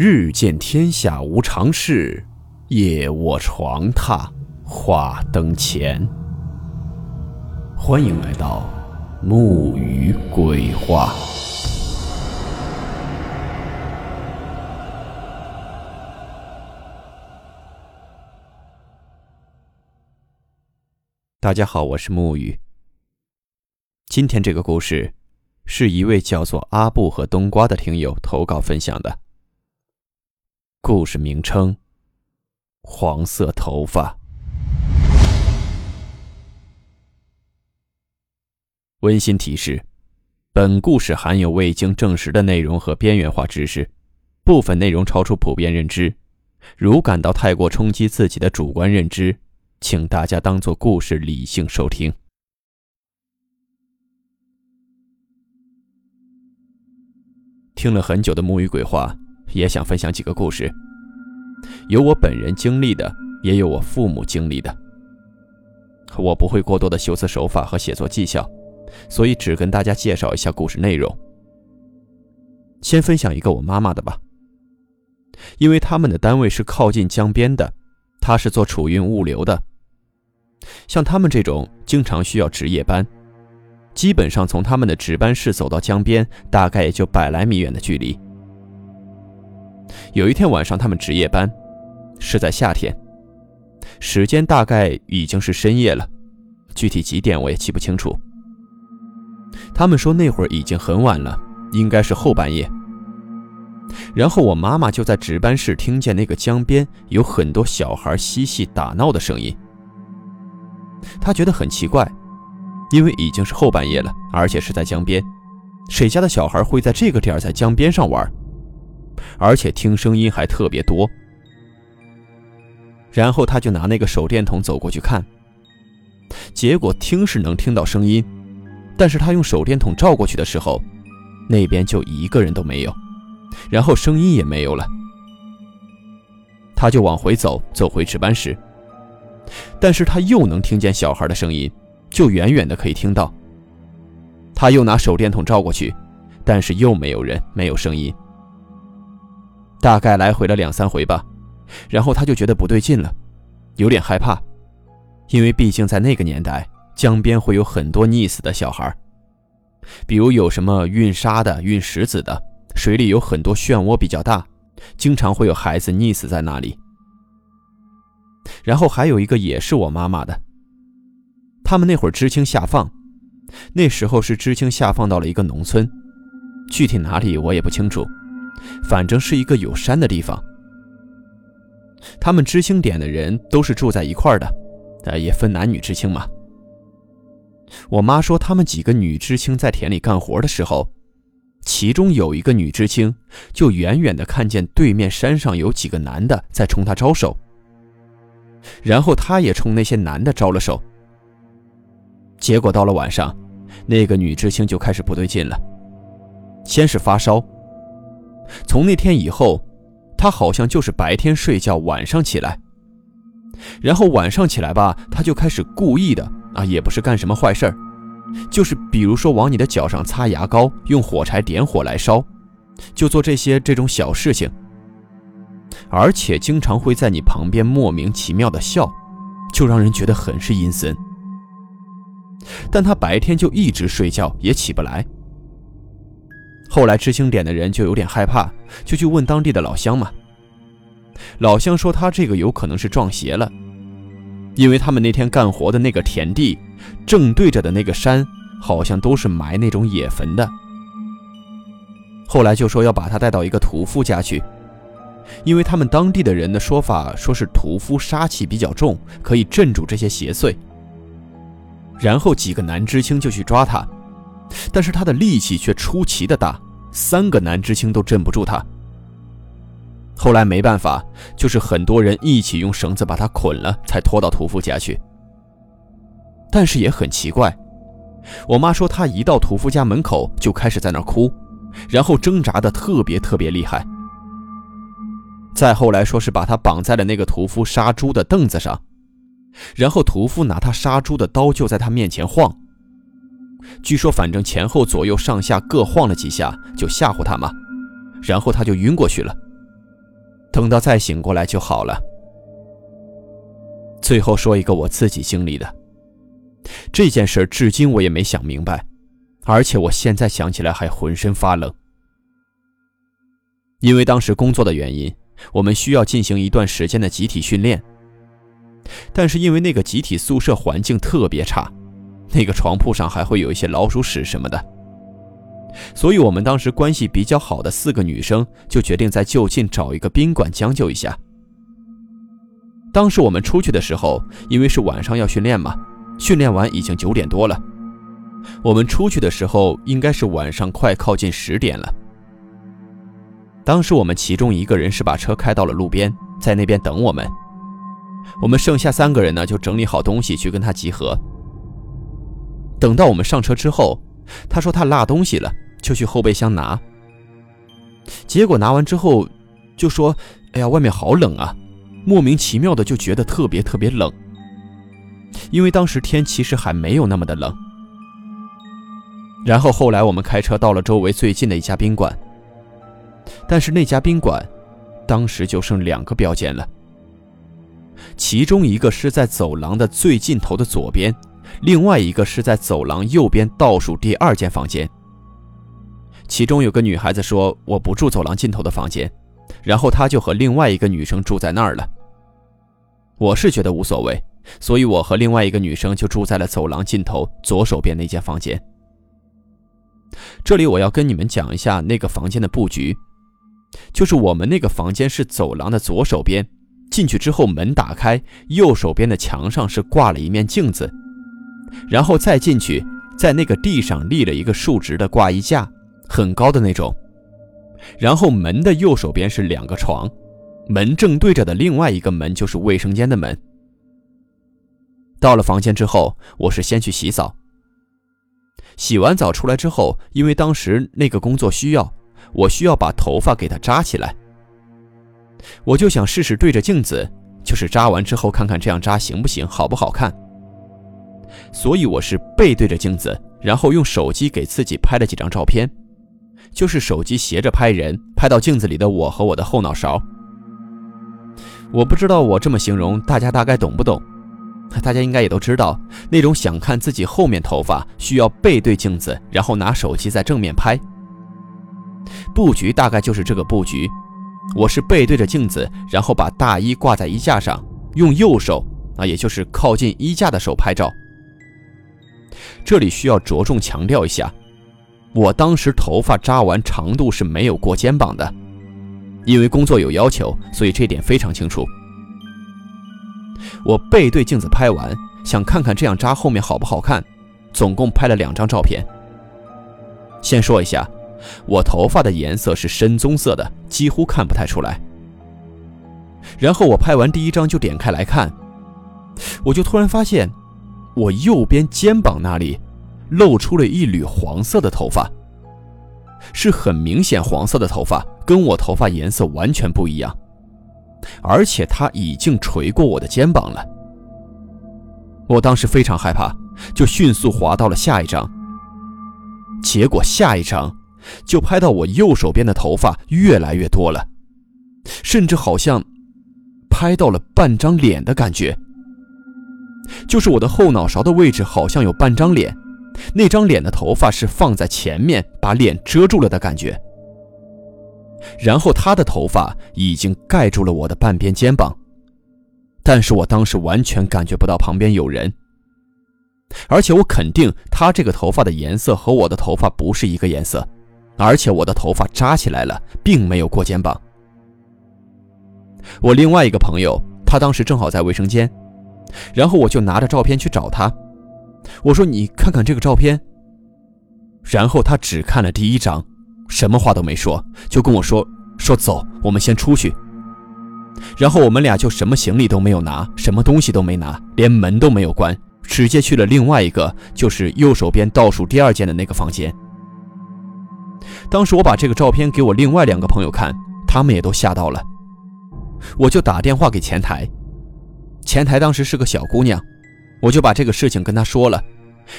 日见天下无常事，夜卧床榻话灯前。欢迎来到木鱼鬼话。大家好，我是木鱼。今天这个故事，是一位叫做阿布和冬瓜的听友投稿分享的。故事名称：黄色头发。温馨提示：本故事含有未经证实的内容和边缘化知识，部分内容超出普遍认知。如感到太过冲击自己的主观认知，请大家当做故事理性收听。听了很久的木鱼鬼话，也想分享几个故事。有我本人经历的，也有我父母经历的。我不会过多的修辞手法和写作技巧，所以只跟大家介绍一下故事内容。先分享一个我妈妈的吧，因为他们的单位是靠近江边的，她是做储运物流的。像他们这种经常需要值夜班。基本上从他们的值班室走到江边，大概也就百来米远的距离。有一天晚上，他们值夜班，是在夏天，时间大概已经是深夜了，具体几点我也记不清楚。他们说那会儿已经很晚了，应该是后半夜。然后我妈妈就在值班室听见那个江边有很多小孩嬉戏打闹的声音，她觉得很奇怪。因为已经是后半夜了，而且是在江边，谁家的小孩会在这个点儿在江边上玩？而且听声音还特别多。然后他就拿那个手电筒走过去看，结果听是能听到声音，但是他用手电筒照过去的时候，那边就一个人都没有，然后声音也没有了。他就往回走，走回值班室，但是他又能听见小孩的声音。就远远的可以听到，他又拿手电筒照过去，但是又没有人，没有声音。大概来回了两三回吧，然后他就觉得不对劲了，有点害怕，因为毕竟在那个年代，江边会有很多溺死的小孩，比如有什么运沙的、运石子的，水里有很多漩涡比较大，经常会有孩子溺死在那里。然后还有一个也是我妈妈的。他们那会儿知青下放，那时候是知青下放到了一个农村，具体哪里我也不清楚，反正是一个有山的地方。他们知青点的人都是住在一块儿的，呃，也分男女知青嘛。我妈说，他们几个女知青在田里干活的时候，其中有一个女知青就远远的看见对面山上有几个男的在冲她招手，然后她也冲那些男的招了手。结果到了晚上，那个女知青就开始不对劲了。先是发烧，从那天以后，他好像就是白天睡觉，晚上起来。然后晚上起来吧，他就开始故意的啊，也不是干什么坏事儿，就是比如说往你的脚上擦牙膏，用火柴点火来烧，就做这些这种小事情。而且经常会在你旁边莫名其妙的笑，就让人觉得很是阴森。但他白天就一直睡觉，也起不来。后来知青点的人就有点害怕，就去问当地的老乡嘛。老乡说他这个有可能是撞邪了，因为他们那天干活的那个田地，正对着的那个山，好像都是埋那种野坟的。后来就说要把他带到一个屠夫家去，因为他们当地的人的说法，说是屠夫杀气比较重，可以镇住这些邪祟。然后几个男知青就去抓他，但是他的力气却出奇的大，三个男知青都镇不住他。后来没办法，就是很多人一起用绳子把他捆了，才拖到屠夫家去。但是也很奇怪，我妈说她一到屠夫家门口就开始在那哭，然后挣扎的特别特别厉害。再后来说是把他绑在了那个屠夫杀猪的凳子上。然后屠夫拿他杀猪的刀就在他面前晃，据说反正前后左右上下各晃了几下，就吓唬他嘛，然后他就晕过去了。等到再醒过来就好了。最后说一个我自己经历的这件事，至今我也没想明白，而且我现在想起来还浑身发冷。因为当时工作的原因，我们需要进行一段时间的集体训练。但是因为那个集体宿舍环境特别差，那个床铺上还会有一些老鼠屎什么的，所以我们当时关系比较好的四个女生就决定在就近找一个宾馆将就一下。当时我们出去的时候，因为是晚上要训练嘛，训练完已经九点多了。我们出去的时候应该是晚上快靠近十点了。当时我们其中一个人是把车开到了路边，在那边等我们。我们剩下三个人呢，就整理好东西去跟他集合。等到我们上车之后，他说他落东西了，就去后备箱拿。结果拿完之后，就说：“哎呀，外面好冷啊！”莫名其妙的就觉得特别特别冷，因为当时天其实还没有那么的冷。然后后来我们开车到了周围最近的一家宾馆，但是那家宾馆当时就剩两个标间了，其中一个是在走廊的最尽头的左边，另外一个是在走廊右边倒数第二间房间。其中有个女孩子说：“我不住走廊尽头的房间。”然后她就和另外一个女生住在那儿了。我是觉得无所谓，所以我和另外一个女生就住在了走廊尽头左手边那间房间。这里我要跟你们讲一下那个房间的布局，就是我们那个房间是走廊的左手边，进去之后门打开，右手边的墙上是挂了一面镜子，然后再进去，在那个地上立了一个竖直的挂衣架，很高的那种，然后门的右手边是两个床。门正对着的另外一个门就是卫生间的门。到了房间之后，我是先去洗澡。洗完澡出来之后，因为当时那个工作需要，我需要把头发给它扎起来。我就想试试对着镜子，就是扎完之后看看这样扎行不行，好不好看。所以我是背对着镜子，然后用手机给自己拍了几张照片，就是手机斜着拍人，拍到镜子里的我和我的后脑勺。我不知道我这么形容，大家大概懂不懂？大家应该也都知道，那种想看自己后面头发，需要背对镜子，然后拿手机在正面拍。布局大概就是这个布局。我是背对着镜子，然后把大衣挂在衣架上，用右手啊，也就是靠近衣架的手拍照。这里需要着重强调一下，我当时头发扎完长度是没有过肩膀的。因为工作有要求，所以这点非常清楚。我背对镜子拍完，想看看这样扎后面好不好看，总共拍了两张照片。先说一下，我头发的颜色是深棕色的，几乎看不太出来。然后我拍完第一张就点开来看，我就突然发现，我右边肩膀那里露出了一缕黄色的头发。是很明显黄色的头发，跟我头发颜色完全不一样，而且它已经垂过我的肩膀了。我当时非常害怕，就迅速滑到了下一张。结果下一张就拍到我右手边的头发越来越多了，甚至好像拍到了半张脸的感觉，就是我的后脑勺的位置好像有半张脸。那张脸的头发是放在前面，把脸遮住了的感觉。然后他的头发已经盖住了我的半边肩膀，但是我当时完全感觉不到旁边有人，而且我肯定他这个头发的颜色和我的头发不是一个颜色，而且我的头发扎起来了，并没有过肩膀。我另外一个朋友，他当时正好在卫生间，然后我就拿着照片去找他。我说：“你看看这个照片。”然后他只看了第一张，什么话都没说，就跟我说：“说走，我们先出去。”然后我们俩就什么行李都没有拿，什么东西都没拿，连门都没有关，直接去了另外一个，就是右手边倒数第二间的那个房间。当时我把这个照片给我另外两个朋友看，他们也都吓到了。我就打电话给前台，前台当时是个小姑娘。我就把这个事情跟她说了，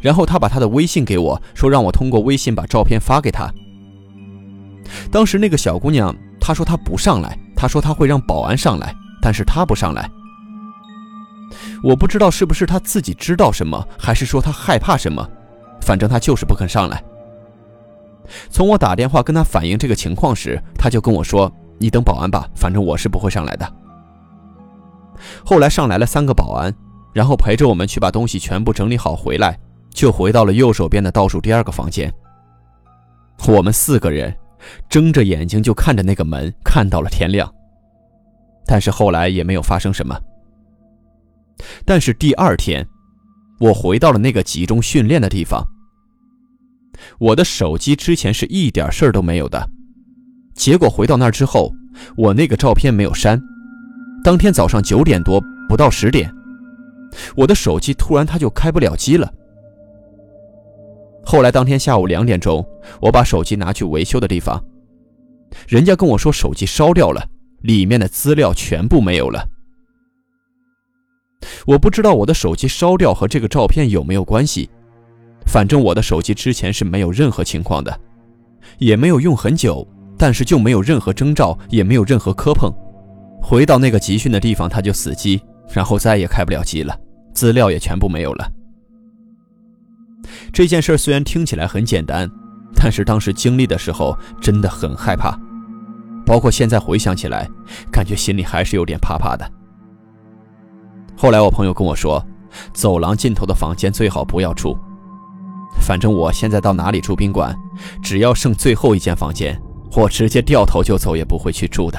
然后她把她的微信给我，说让我通过微信把照片发给她。当时那个小姑娘她说她不上来，她说她会让保安上来，但是她不上来。我不知道是不是她自己知道什么，还是说她害怕什么，反正她就是不肯上来。从我打电话跟他反映这个情况时，他就跟我说：“你等保安吧，反正我是不会上来的。”后来上来了三个保安，然后陪着我们去把东西全部整理好，回来就回到了右手边的倒数第二个房间。我们四个人睁着眼睛就看着那个门，看到了天亮。但是后来也没有发生什么。但是第二天，我回到了那个集中训练的地方。我的手机之前是一点事儿都没有的，结果回到那儿之后，我那个照片没有删。当天早上九点多，不到十点，我的手机突然它就开不了机了。后来当天下午两点钟，我把手机拿去维修的地方，人家跟我说手机烧掉了，里面的资料全部没有了。我不知道我的手机烧掉和这个照片有没有关系，反正我的手机之前是没有任何情况的，也没有用很久，但是就没有任何征兆，也没有任何磕碰。回到那个集训的地方，他就死机，然后再也开不了机了，资料也全部没有了。这件事虽然听起来很简单，但是当时经历的时候真的很害怕，包括现在回想起来，感觉心里还是有点怕怕的。后来我朋友跟我说，走廊尽头的房间最好不要住。反正我现在到哪里住宾馆，只要剩最后一间房间，我直接掉头就走，也不会去住的。